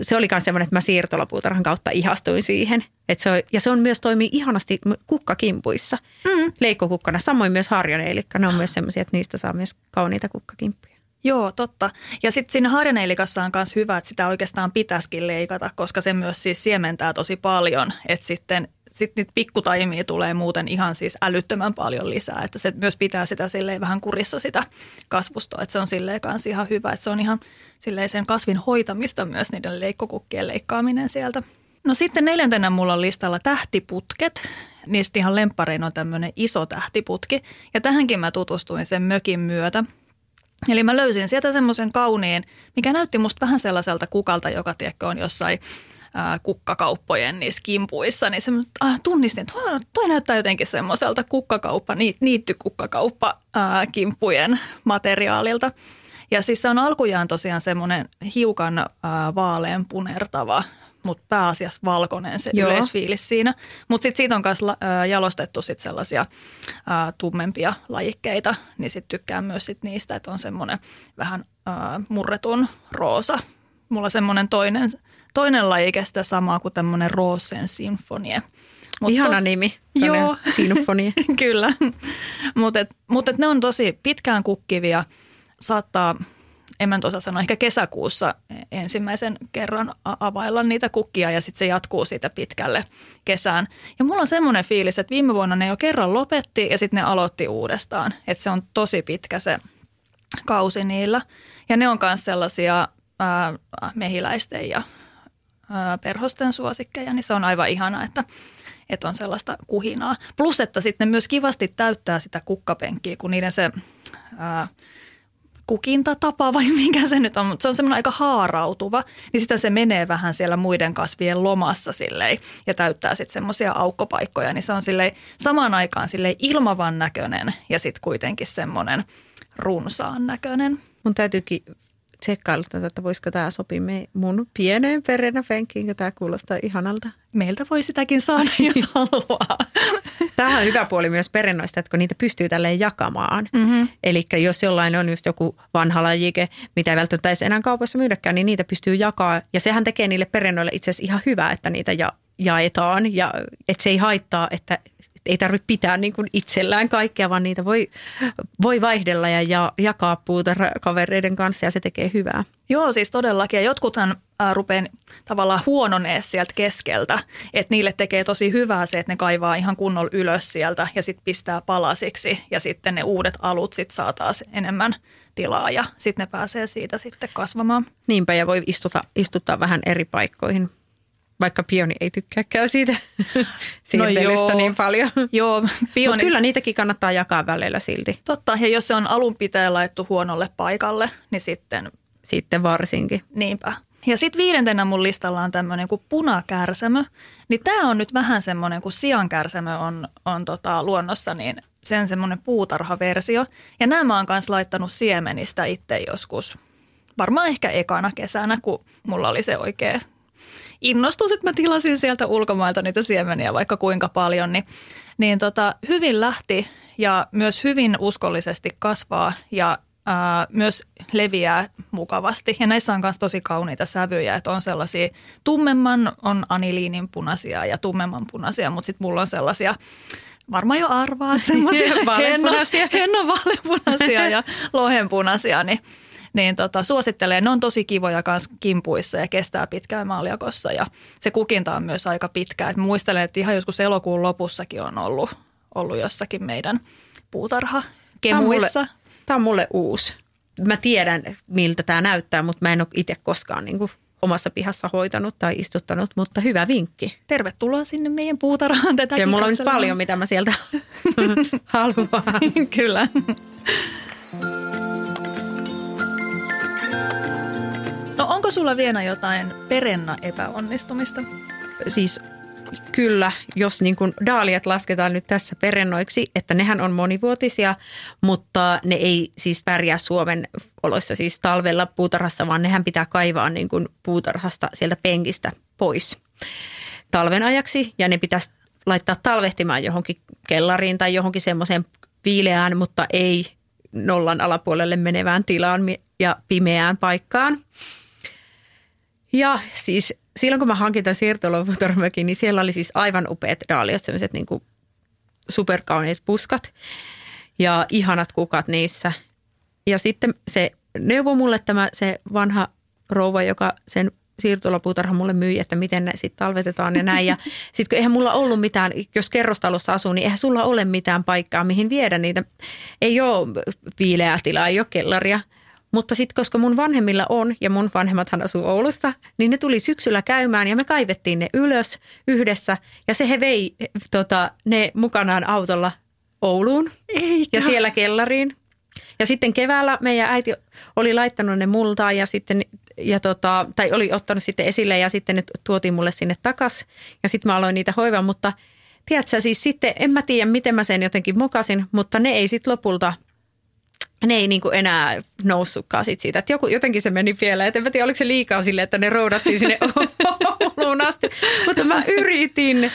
se oli myös semmoinen, että mä siirtolapuutarhan kautta ihastuin siihen. Et se on, ja se on myös toimii ihanasti kukkakimpuissa, mm. leikkokukkana. Samoin myös harjaneilikka, ne on myös semmoisia, että niistä saa myös kauniita kukkakimppuja. Joo, totta. Ja sitten siinä harjaneilikassa on myös hyvä, että sitä oikeastaan pitäisikin leikata, koska se myös siis siementää tosi paljon. Että sitten sitten niitä pikkutaimia tulee muuten ihan siis älyttömän paljon lisää, että se myös pitää sitä silleen vähän kurissa sitä kasvustoa, että se on silleen kanssa ihan hyvä, että se on ihan silleen sen kasvin hoitamista myös niiden leikkokukkien leikkaaminen sieltä. No sitten neljäntenä mulla on listalla tähtiputket. Niistä ihan lempparein on tämmöinen iso tähtiputki. Ja tähänkin mä tutustuin sen mökin myötä. Eli mä löysin sieltä semmoisen kauniin, mikä näytti musta vähän sellaiselta kukalta, joka tiedätkö on jossain kukkakauppojen niissä kimpuissa, niin äh, tunnistin, että toi näyttää jotenkin semmoiselta kukkakauppa, niittykukkakauppa äh, kimppujen materiaalilta. Ja siis se on alkujaan tosiaan semmoinen hiukan äh, vaalean punertava mutta pääasiassa valkoinen se Joo. yleisfiilis siinä. Mutta sitten siitä on myös jalostettu sit sellaisia äh, tummempia lajikkeita, niin sitten tykkään myös sit niistä, että on semmoinen vähän äh, murretun roosa. Mulla semmoinen toinen toinen lajike sitä samaa kuin tämmöinen Rosen sinfonie. Mut Ihana tos, nimi. Joo. Sinfonie. Kyllä. Mutta mut ne on tosi pitkään kukkivia. Saattaa, en mä osaa sanoa, ehkä kesäkuussa ensimmäisen kerran availla niitä kukkia ja sitten se jatkuu siitä pitkälle kesään. Ja mulla on semmoinen fiilis, että viime vuonna ne jo kerran lopetti ja sitten ne aloitti uudestaan. Että se on tosi pitkä se kausi niillä. Ja ne on myös sellaisia ää, mehiläisten ja perhosten suosikkeja, niin se on aivan ihana, että, että on sellaista kuhinaa. Plus, että sitten myös kivasti täyttää sitä kukkapenkkiä, kun niiden se ää, kukintatapa vai mikä se nyt on, mutta se on semmoinen aika haarautuva, niin sitten se menee vähän siellä muiden kasvien lomassa silleen ja täyttää sitten semmoisia aukkopaikkoja, niin se on silleen samaan aikaan silleen ilmavan näköinen ja sitten kuitenkin semmoinen runsaan näköinen. Mun täytyykin tsekkailla tätä, että voisiko tämä sopia me, mun pieneen perenäpenkkiin, kun tämä kuulostaa ihanalta. Meiltä voi sitäkin saada, jos haluaa. Tämä on hyvä puoli myös perennoista, että kun niitä pystyy tälleen jakamaan. Mm-hmm. Eli jos jollain on just joku vanha lajike, mitä ei välttämättä edes enää kaupassa myydäkään, niin niitä pystyy jakaa. Ja sehän tekee niille perennoille itse asiassa ihan hyvä, että niitä ja, jaetaan. Ja että se ei haittaa, että ei tarvitse pitää niin kuin itsellään kaikkea, vaan niitä voi, voi vaihdella ja, ja jakaa puuta kavereiden kanssa ja se tekee hyvää. Joo, siis todellakin. Ja jotkuthan äh, rupeaa tavallaan huononee sieltä keskeltä, että niille tekee tosi hyvää se, että ne kaivaa ihan kunnolla ylös sieltä ja sitten pistää palasiksi ja sitten ne uudet alut sitten saa taas enemmän tilaa ja sitten ne pääsee siitä sitten kasvamaan. Niinpä ja voi istuta, istuttaa vähän eri paikkoihin vaikka pioni ei tykkääkään siitä siirtelystä no niin paljon. Joo, pioni... kyllä niitäkin kannattaa jakaa välillä silti. Totta, ja jos se on alun pitäen laittu huonolle paikalle, niin sitten... Sitten varsinkin. Niinpä. Ja sitten viidentenä mun listalla on tämmöinen kuin punakärsämö. Niin tämä on nyt vähän semmoinen, kun siankärsämö on, on tota luonnossa, niin sen semmoinen puutarhaversio. Ja nämä mä oon kanssa laittanut siemenistä itse joskus. Varmaan ehkä ekana kesänä, kun mulla oli se oikea innostus, että mä tilasin sieltä ulkomailta niitä siemeniä vaikka kuinka paljon, niin, niin tota, hyvin lähti ja myös hyvin uskollisesti kasvaa ja ää, myös leviää mukavasti. Ja näissä on myös tosi kauniita sävyjä, että on sellaisia tummemman, on aniliinin punaisia ja tummemman punaisia, mutta sitten mulla on sellaisia varmaan jo arvaat semmoisia vaaleanpunaisia. hennon vaaleanpunaisia ja lohenpunaisia, niin niin tota, suosittelen. Ne on tosi kivoja kanssa kimpuissa ja kestää pitkään maaliakossa ja se kukinta on myös aika pitkä. Et muistelen, että ihan joskus elokuun lopussakin on ollut, ollut jossakin meidän puutarha kemuissa. Tämä on mulle uusi. Mä tiedän, miltä tämä näyttää, mutta mä en ole itse koskaan niin kuin omassa pihassa hoitanut tai istuttanut, mutta hyvä vinkki. Tervetuloa sinne meidän puutarhaan tätä. Ja mulla on nyt paljon, mitä mä sieltä Haluaa. Kyllä. Onko sulla vielä jotain perenna epäonnistumista? Siis kyllä, jos niin kuin daaliat lasketaan nyt tässä perennoiksi, että nehän on monivuotisia, mutta ne ei siis pärjää Suomen oloissa siis talvella puutarhassa, vaan nehän pitää kaivaa niin kuin puutarhasta sieltä penkistä pois talven ajaksi ja ne pitäisi laittaa talvehtimaan johonkin kellariin tai johonkin semmoiseen viileään, mutta ei nollan alapuolelle menevään tilaan ja pimeään paikkaan. Ja siis silloin kun mä hankin tämän siirtoloputarmökin, niin siellä oli siis aivan upeat daaliot, sellaiset niin superkauniit puskat ja ihanat kukat niissä. Ja sitten se neuvoi mulle tämä se vanha rouva, joka sen siirtolapuutarha mulle myi, että miten ne sitten talvetetaan ja näin. Ja sitten kun eihän mulla ollut mitään, jos kerrostalossa asuu, niin eihän sulla ole mitään paikkaa, mihin viedä niitä. Ei ole viileää tilaa, ei ole kellaria. Mutta sitten koska mun vanhemmilla on, ja mun vanhemmathan asuu Oulussa, niin ne tuli syksyllä käymään ja me kaivettiin ne ylös yhdessä. Ja se he vei tota, ne mukanaan autolla Ouluun Eikä. ja siellä kellariin. Ja sitten keväällä meidän äiti oli laittanut ne multaan ja sitten ja tota, tai oli ottanut sitten esille ja sitten ne tuotiin mulle sinne takas ja sitten mä aloin niitä hoivaa, mutta tiedätkö siis sitten, en mä tiedä miten mä sen jotenkin mokasin, mutta ne ei sitten lopulta ne ei niinku enää noussutkaan sit siitä. Että joku, jotenkin se meni vielä. Et en mä tiedä, oliko se liikaa sille, että ne roudattiin sinne Ouluun asti. Mutta mä yritin.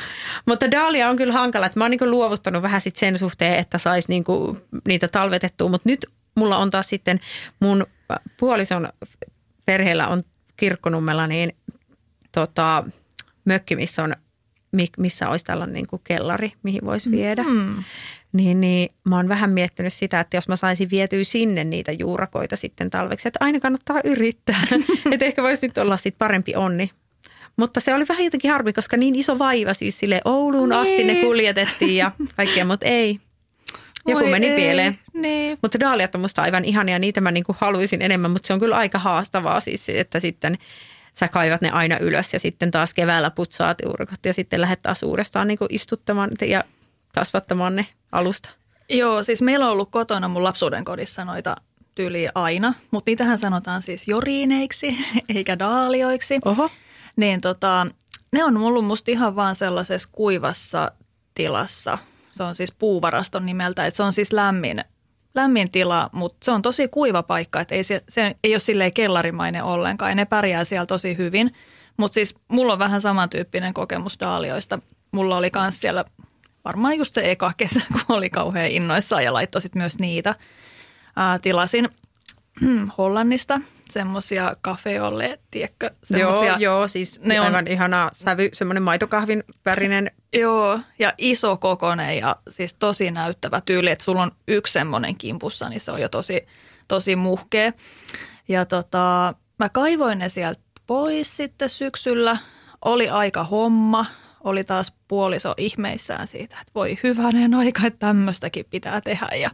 Mutta Daalia on kyllä hankala. Että mä oon niinku luovuttanut vähän sit sen suhteen, että sais niinku niitä talvetettua. Mutta nyt mulla on taas sitten mun puolison perheellä on kirkkonummella niin tota, mökki, missä on missä olisi tällainen niin kuin kellari, mihin voisi viedä. Mm. Niin, niin mä oon vähän miettinyt sitä, että jos mä saisin vietyä sinne niitä juurakoita sitten talveksi, että aina kannattaa yrittää. että ehkä voisi nyt olla sitten parempi onni. Mutta se oli vähän jotenkin harmi, koska niin iso vaiva siis sille Ouluun niin. asti ne kuljetettiin ja kaikkea, mutta ei. Joku Oi meni ei, pieleen. Niin. Mutta daaliat on musta aivan ihania, niitä mä niinku haluaisin enemmän, mutta se on kyllä aika haastavaa siis, että sitten sä kaivat ne aina ylös ja sitten taas keväällä putsaat juurikot ja sitten lähdet taas uudestaan niinku istuttamaan ja kasvattamaan ne alusta. Joo, siis meillä on ollut kotona mun lapsuuden kodissa noita tyyliä aina, mutta niitähän sanotaan siis joriineiksi eikä daalioiksi. Oho. Niin tota, ne on ollut musta ihan vaan sellaisessa kuivassa tilassa – se on siis puuvaraston nimeltä, että se on siis lämmin, lämmin tila, mutta se on tosi kuiva paikka, että ei se, se ei ole silleen kellarimainen ollenkaan ja ne pärjää siellä tosi hyvin. Mutta siis mulla on vähän samantyyppinen kokemus daalioista. Mulla oli myös siellä varmaan just se eka kesä, kun oli kauhean innoissaan ja laittoi myös niitä. Ää, tilasin Hollannista semmoisia kafeolle, tiedätkö? Joo, joo, siis ne aivan on, ihana sävy, semmoinen maitokahvin värinen. Joo, ja iso kokonen ja siis tosi näyttävä tyyli, että sulla on yksi semmoinen kimpussa, niin se on jo tosi, tosi muhkea. Ja tota, mä kaivoin ne sieltä pois sitten syksyllä. Oli aika homma, oli taas puoliso ihmeissään siitä, että voi hyvänen aika, että tämmöistäkin pitää tehdä. Ja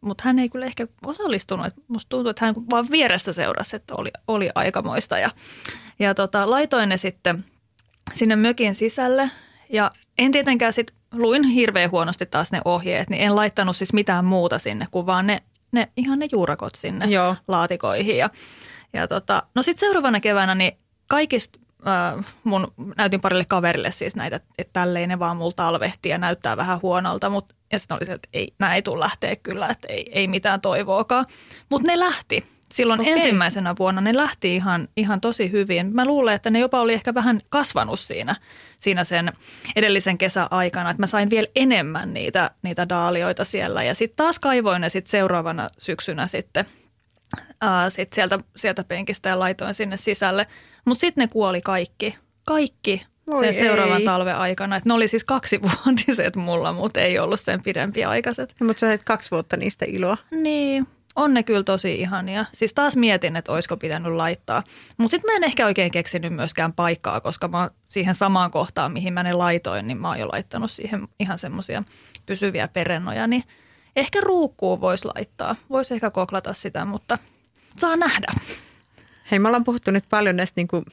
mutta hän ei kyllä ehkä osallistunut. musta tuntuu, että hän vaan vierestä seurasi, että oli, oli aikamoista. Ja, ja tota, laitoin ne sitten sinne mökin sisälle ja en tietenkään sitten, luin hirveän huonosti taas ne ohjeet, niin en laittanut siis mitään muuta sinne, kuin vaan ne, ne ihan ne juurakot sinne Joo. laatikoihin. Ja, ja tota, no sitten seuraavana keväänä niin kaikista äh, mun näytin parille kaverille siis näitä, että tälleen ne vaan mulla talvehtii ja näyttää vähän huonolta, mutta ja sitten oli se, että ei, nämä ei tule lähteä kyllä, että ei, ei mitään toivoakaan. Mutta ne lähti. Silloin okay. ensimmäisenä vuonna ne lähti ihan, ihan tosi hyvin. Mä luulen, että ne jopa oli ehkä vähän kasvanut siinä, siinä sen edellisen kesän aikana, että mä sain vielä enemmän niitä, niitä daalioita siellä. Ja sitten taas kaivoin ne sitten seuraavana syksynä sitten ää, sit sieltä, sieltä penkistä ja laitoin sinne sisälle. Mutta sitten ne kuoli kaikki. Kaikki Voi sen ei. seuraavan talven aikana. Et ne oli siis kaksivuotiset mulla, mutta ei ollut sen pidempi aikaiset. Mutta sä sait kaksi vuotta niistä iloa. Niin, on ne kyllä tosi ihania. Siis taas mietin, että olisiko pitänyt laittaa. Mutta sitten mä en ehkä oikein keksinyt myöskään paikkaa, koska mä siihen samaan kohtaan, mihin mä ne laitoin, niin mä oon jo laittanut siihen ihan semmoisia pysyviä perennoja. Niin ehkä ruukkuun voisi laittaa. Voisi ehkä koklata sitä, mutta saa nähdä. Hei, me ollaan puhuttu nyt paljon näistä niin kuin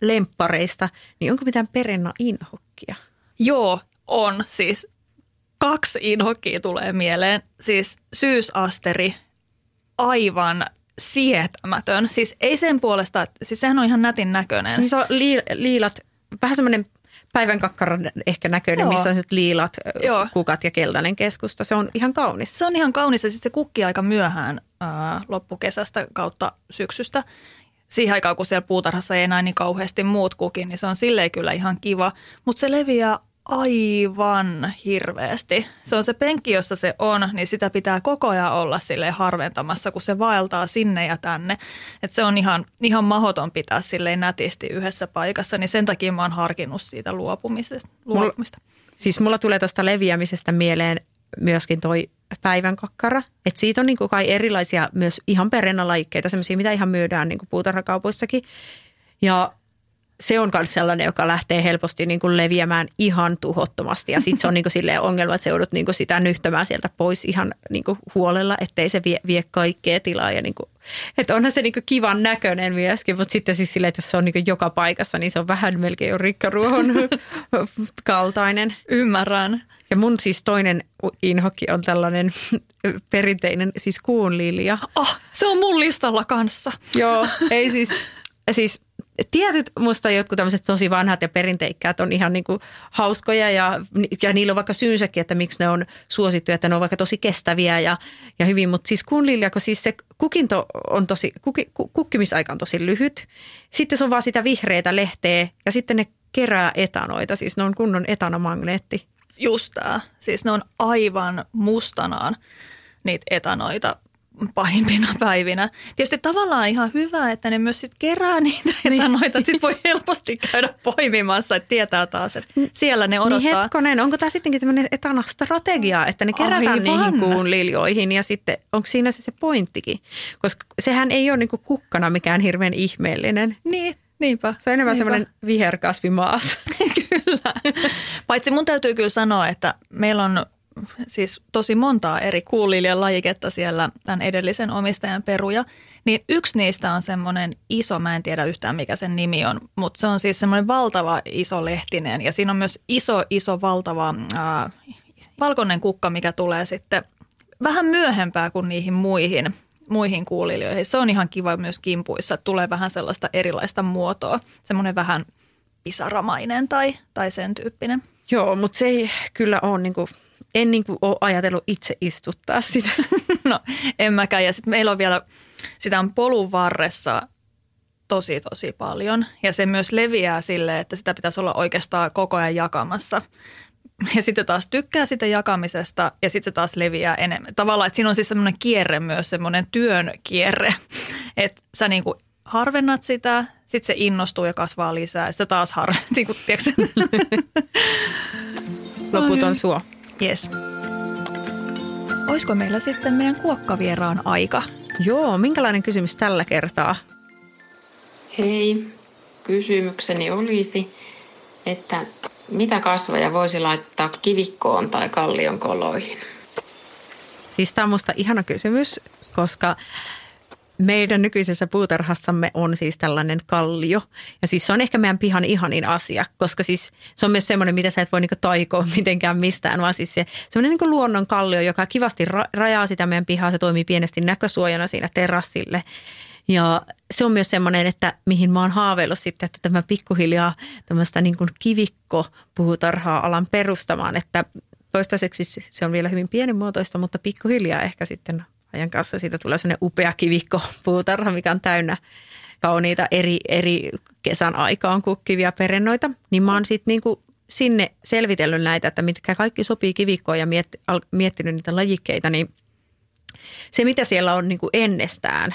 lemppareista, niin onko mitään perenna inhokkia? Joo, on siis kaksi inhokkia tulee mieleen. Siis syysasteri, aivan sietämätön. Siis ei sen puolesta, siis sehän on ihan nätin näköinen. Niin se on li, liilat, vähän semmoinen päivän kakkaran ehkä näköinen, Joo. missä on liilat Joo. kukat ja keltainen keskusta. Se on ihan kaunis. Se on ihan kaunis ja sitten se kukki aika myöhään ää, loppukesästä kautta syksystä. Siihen aikaan, kun siellä puutarhassa ei enää niin kauheasti muut kukin, niin se on silleen kyllä ihan kiva. Mutta se leviää aivan hirveästi. Se on se penkki, jossa se on, niin sitä pitää koko ajan olla sille harventamassa, kun se vaeltaa sinne ja tänne. Et se on ihan, ihan mahoton pitää silleen nätisti yhdessä paikassa, niin sen takia mä oon harkinnut siitä luopumisesta. luopumista. Mulla, siis mulla tulee tuosta leviämisestä mieleen myöskin toi päivän kakkara. Että siitä on niinku kai erilaisia myös ihan perennalajikkeita, semmoisia, mitä ihan myydään niinku puutarhakaupoissakin. Ja se on myös sellainen, joka lähtee helposti niin kuin leviämään ihan tuhottomasti. Ja sitten se on niin kuin ongelma, että se joudut niin kuin sitä nyhtämään sieltä pois ihan niin kuin huolella, ettei se vie, vie kaikkea tilaa. Ja niin kuin, että onhan se niin kuin kivan näköinen myöskin, mutta sitten siis silleen, että jos se on niin kuin joka paikassa, niin se on vähän melkein jo rikkaruohon kaltainen. Ymmärrän. Ja mun siis toinen inhokki on tällainen perinteinen siis kuunlilia. Oh, se on mun listalla kanssa. Joo, ei siis, siis tietyt musta jotkut tämmöiset tosi vanhat ja perinteikkäät on ihan niin kuin hauskoja ja, ja niillä on vaikka syynsäkin, että miksi ne on suosittuja, että ne on vaikka tosi kestäviä ja, ja hyvin. Mutta siis kuunlilja, kun siis se kukinto on tosi, kuki, kukkimisaika on tosi lyhyt. Sitten se on vaan sitä vihreitä lehteä ja sitten ne kerää etanoita, siis ne on kunnon etanamagneetti. Just tämä. Siis ne on aivan mustanaan niitä etanoita pahimpina päivinä. Tietysti tavallaan ihan hyvä, että ne myös sit kerää niitä niin. etanoita, että sit voi helposti käydä poimimassa, että tietää taas, että siellä ne odottaa. Niin hetkonen, onko tämä sittenkin tämmöinen etanastrategia, että ne kerätään Aivan. niihin kuun liljoihin ja sitten onko siinä se, se pointtikin? Koska sehän ei ole niinku kukkana mikään hirveän ihmeellinen. Niin, Niinpä. Se on enemmän niinpä. semmoinen viherkasvi maassa. kyllä. Paitsi mun täytyy kyllä sanoa, että meillä on siis tosi montaa eri kuulilijan lajiketta siellä tämän edellisen omistajan peruja, niin yksi niistä on semmoinen iso, mä en tiedä yhtään mikä sen nimi on, mutta se on siis semmoinen valtava iso lehtinen ja siinä on myös iso, iso, valtava äh, valkoinen kukka, mikä tulee sitten vähän myöhempää kuin niihin muihin, muihin kuulilijoihin. Se on ihan kiva myös kimpuissa, tulee vähän sellaista erilaista muotoa, semmoinen vähän pisaramainen tai, tai sen tyyppinen. Joo, mutta se ei kyllä ole niin kuin en niin kuin ole ajatellut itse istuttaa sitä. no en mäkään. Ja sitten meillä on vielä, sitä on polun varressa tosi tosi paljon. Ja se myös leviää sille, että sitä pitäisi olla oikeastaan koko ajan jakamassa. Ja sitten taas tykkää sitä jakamisesta ja sitten se taas leviää enemmän. Tavallaan, että siinä on siis semmoinen kierre myös, semmoinen työn kierre. Että sä niin kuin harvennat sitä, sitten se innostuu ja kasvaa lisää ja sitten taas harvennat, niin kuin, Loputon suo. Yes. Olisiko meillä sitten meidän kuokkavieraan aika? Joo, minkälainen kysymys tällä kertaa? Hei, kysymykseni olisi, että mitä kasvaja voisi laittaa kivikkoon tai kallion koloihin? Siis tämä on musta ihana kysymys, koska meidän nykyisessä puutarhassamme on siis tällainen kallio. Ja siis se on ehkä meidän pihan ihanin asia, koska siis se on myös semmoinen, mitä sä et voi niinku taikoa mitenkään mistään, vaan siis se semmoinen niinku luonnon kallio, joka kivasti ra- rajaa sitä meidän pihaa. Se toimii pienesti näkösuojana siinä terassille. Ja se on myös semmoinen, että mihin mä oon haaveillut sitten, että tämä pikkuhiljaa tämmöistä niin kuin kivikko puutarhaa alan perustamaan, että toistaiseksi se on vielä hyvin pienimuotoista, mutta pikkuhiljaa ehkä sitten ajan kanssa siitä tulee sellainen upea kivikko puutarha, mikä on täynnä kauniita eri, eri kesän aikaan kukkivia perennoita. Niin mä oon sitten niinku sinne selvitellyt näitä, että mitkä kaikki sopii kivikkoon ja miet, miettinyt niitä lajikkeita, niin se mitä siellä on niinku ennestään,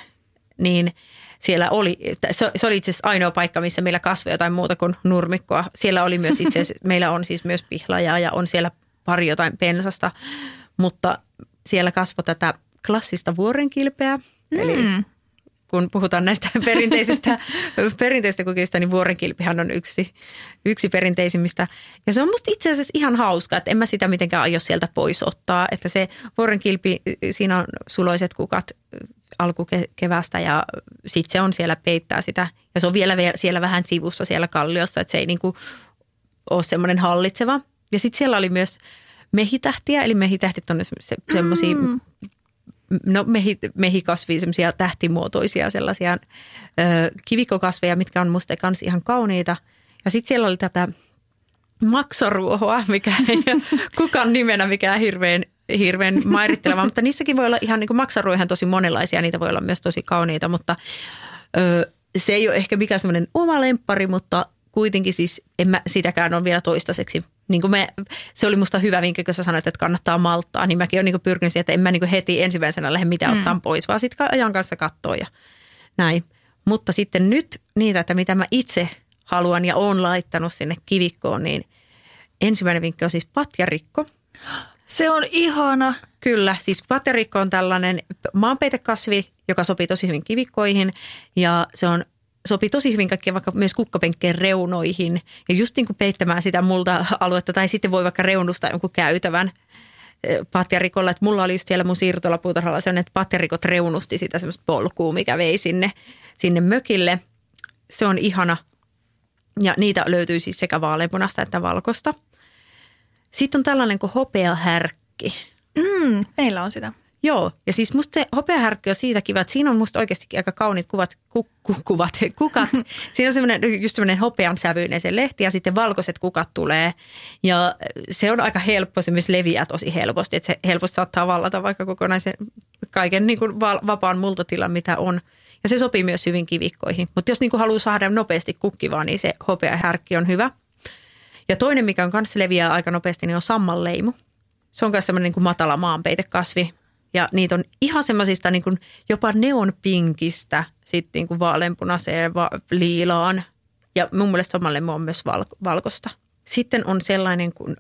niin siellä oli, se oli itse asiassa ainoa paikka, missä meillä kasvoi jotain muuta kuin nurmikkoa. Siellä oli myös itse asiassa, meillä on siis myös pihlajaa ja on siellä pari jotain pensasta, mutta siellä kasvoi tätä klassista vuorenkilpeä. Mm. Eli kun puhutaan näistä perinteisistä, perinteisistä kukista, niin vuorenkilpihän on yksi, yksi perinteisimmistä. Ja se on musta itse asiassa ihan hauska, että en mä sitä mitenkään aio sieltä pois ottaa. Että se vuorenkilpi, siinä on suloiset kukat alkukevästä ja sitten se on siellä peittää sitä. Ja se on vielä siellä vähän sivussa siellä kalliossa, että se ei niinku ole semmoinen hallitseva. Ja sitten siellä oli myös mehitähtiä, eli mehitähtit on se, semmoisia, mm. No mehi, mehikasvia, semmoisia tähtimuotoisia sellaisia ö, kivikokasveja, mitkä on musta kans ihan kauniita. Ja sitten siellä oli tätä maksaruohoa, mikä ei kukaan nimenä mikään hirveän, hirveän mairitteleva, mutta niissäkin voi olla ihan niin kuin tosi monenlaisia, niitä voi olla myös tosi kauniita, mutta ö, se ei ole ehkä mikään semmoinen oma lemppari, mutta kuitenkin siis en mä sitäkään ole vielä toistaiseksi. Niin kuin me, se oli musta hyvä vinkki, kun sä sanoit, että kannattaa malttaa, niin mäkin olen niin pyrkinyt siihen, että en mä niin heti ensimmäisenä lähde mitään mm. ottaa pois, vaan sitten ajan kanssa katsoa ja näin. Mutta sitten nyt niitä, että mitä mä itse haluan ja oon laittanut sinne kivikkoon, niin ensimmäinen vinkki on siis patjarikko. Se on ihana. Kyllä, siis patjarikko on tällainen maanpeitekasvi, joka sopii tosi hyvin kivikkoihin ja se on sopii tosi hyvin kaikkea vaikka myös kukkapenkkeen reunoihin ja just niin kuin peittämään sitä multa aluetta tai sitten voi vaikka reunustaa jonkun käytävän eh, patjarikolla. Että mulla oli just siellä mun siirtolapuutarhalla sellainen, että patjarikot reunusti sitä semmoista polkua, mikä vei sinne, sinne mökille. Se on ihana ja niitä löytyy siis sekä vaaleanpunasta että valkosta. Sitten on tällainen kuin hopeahärkki. Mm, meillä on sitä. Joo, ja siis musta se hopeahärkki on siitä kiva, että siinä on musta oikeasti aika kauniit kuvat, ku, ku, kuvat, kukat. Siinä on semmoinen, just semmoinen hopean sävyinen se lehti ja sitten valkoiset kukat tulee. Ja se on aika helppo, se myös leviää tosi helposti, että se helposti saattaa vallata vaikka kokonaisen kaiken niin kuin vapaan multatilan, mitä on. Ja se sopii myös hyvin kivikkoihin. Mutta jos niin kuin haluaa saada nopeasti kukkivaa, niin se hopeahärkki on hyvä. Ja toinen, mikä on kanssa leviää aika nopeasti, niin on sammalleimu. Se on myös semmoinen niin kuin matala maanpeitekasvi, ja niitä on ihan semmoisista niin jopa neonpinkistä sitten niin kuin vaaleanpunaiseen va- liilaan. Ja mun mielestä omalle on myös val- valkosta. Sitten on sellainen kuin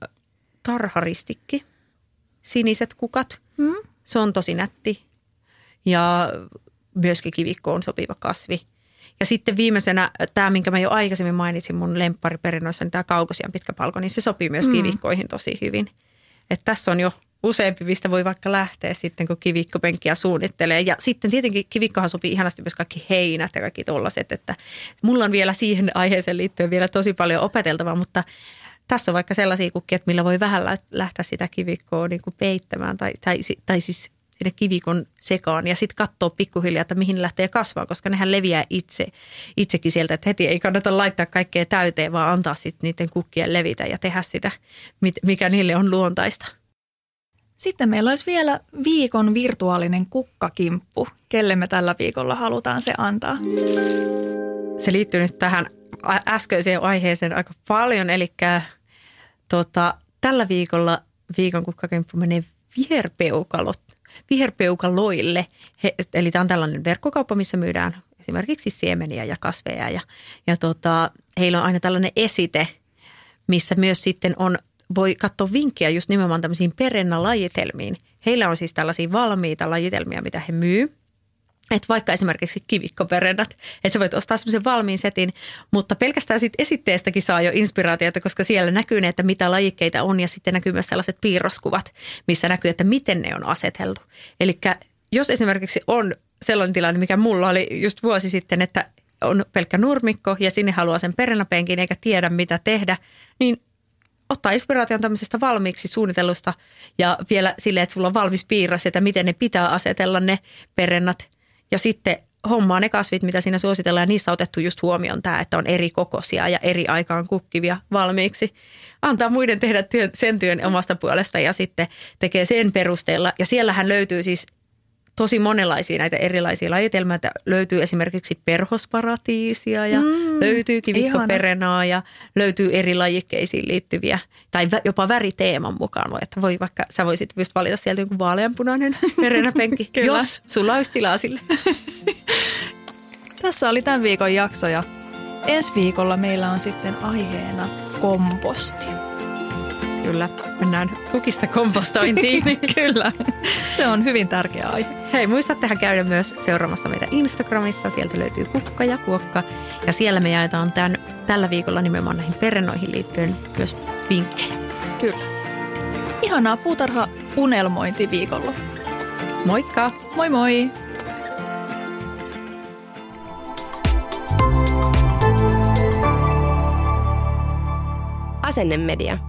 tarharistikki, siniset kukat. Mm. Se on tosi nätti ja myöskin kivikkoon sopiva kasvi. Ja sitten viimeisenä tämä, minkä mä jo aikaisemmin mainitsin mun lemppariperinnöissä, niin tämä kaukosian pitkä palko, niin se sopii myös mm. kivikkoihin tosi hyvin. Että tässä on jo useampi, mistä voi vaikka lähteä sitten, kun kivikkopenkkiä suunnittelee. Ja sitten tietenkin kivikkohan sopii ihanasti myös kaikki heinät ja kaikki tollaset, että mulla on vielä siihen aiheeseen liittyen vielä tosi paljon opeteltavaa, mutta tässä on vaikka sellaisia kukkia, että millä voi vähän lähteä sitä kivikkoa niin kuin peittämään tai, tai, tai siis sinne kivikon sekaan ja sitten katsoa pikkuhiljaa, että mihin lähtee kasvaa, koska nehän leviää itse, itsekin sieltä, että heti ei kannata laittaa kaikkea täyteen, vaan antaa sitten niiden kukkien levitä ja tehdä sitä, mikä niille on luontaista. Sitten meillä olisi vielä viikon virtuaalinen kukkakimppu. Kelle me tällä viikolla halutaan se antaa? Se liittyy nyt tähän äskeiseen aiheeseen aika paljon. Eli tota, tällä viikolla viikon kukkakimppu menee viherpeukalot, viherpeukaloille. He, eli tämä on tällainen verkkokauppa, missä myydään esimerkiksi siemeniä ja kasveja. Ja, ja tota, heillä on aina tällainen esite, missä myös sitten on voi katsoa vinkkejä just nimenomaan tämmöisiin perennalajitelmiin. Heillä on siis tällaisia valmiita lajitelmia, mitä he myy. Että vaikka esimerkiksi kivikkoperennat, että sä voit ostaa semmoisen valmiin setin, mutta pelkästään siitä esitteestäkin saa jo inspiraatiota, koska siellä näkyy ne, että mitä lajikkeita on ja sitten näkyy myös sellaiset piirroskuvat, missä näkyy, että miten ne on aseteltu. Eli jos esimerkiksi on sellainen tilanne, mikä mulla oli just vuosi sitten, että on pelkkä nurmikko ja sinne haluaa sen perennäpenkin eikä tiedä mitä tehdä, niin ottaa inspiraation tämmöisestä valmiiksi suunnitellusta ja vielä silleen, että sulla on valmis piirros, että miten ne pitää asetella ne perennat. Ja sitten hommaa ne kasvit, mitä siinä suositellaan ja niissä on otettu just huomioon tämä, että on eri kokoisia ja eri aikaan kukkivia valmiiksi. Antaa muiden tehdä työn, sen työn omasta puolesta ja sitten tekee sen perusteella. Ja siellähän löytyy siis tosi monenlaisia näitä erilaisia lajitelmia. Että löytyy esimerkiksi perhosparatiisia ja mm, löytyy kivikkoperenaa ja löytyy eri lajikkeisiin liittyviä tai jopa väriteeman mukaan. Voi, että voi vaikka, sä voisit just valita sieltä jonkun vaaleanpunainen perenäpenki, jos sulla olisi tilaa sille. Tässä oli tämän viikon jakso ja ensi viikolla meillä on sitten aiheena komposti. Kyllä, mennään kukista kompostointiin. Kyllä, se on hyvin tärkeä aihe. Hei, muistattehan käydä myös seuraamassa meitä Instagramissa. Sieltä löytyy kukka ja kuokka. Ja siellä me jaetaan tämän, tällä viikolla nimenomaan näihin perennoihin liittyen myös vinkkejä. Kyllä. Ihanaa puutarha unelmointiviikolla. Moikka! Moi moi! Asennemedia.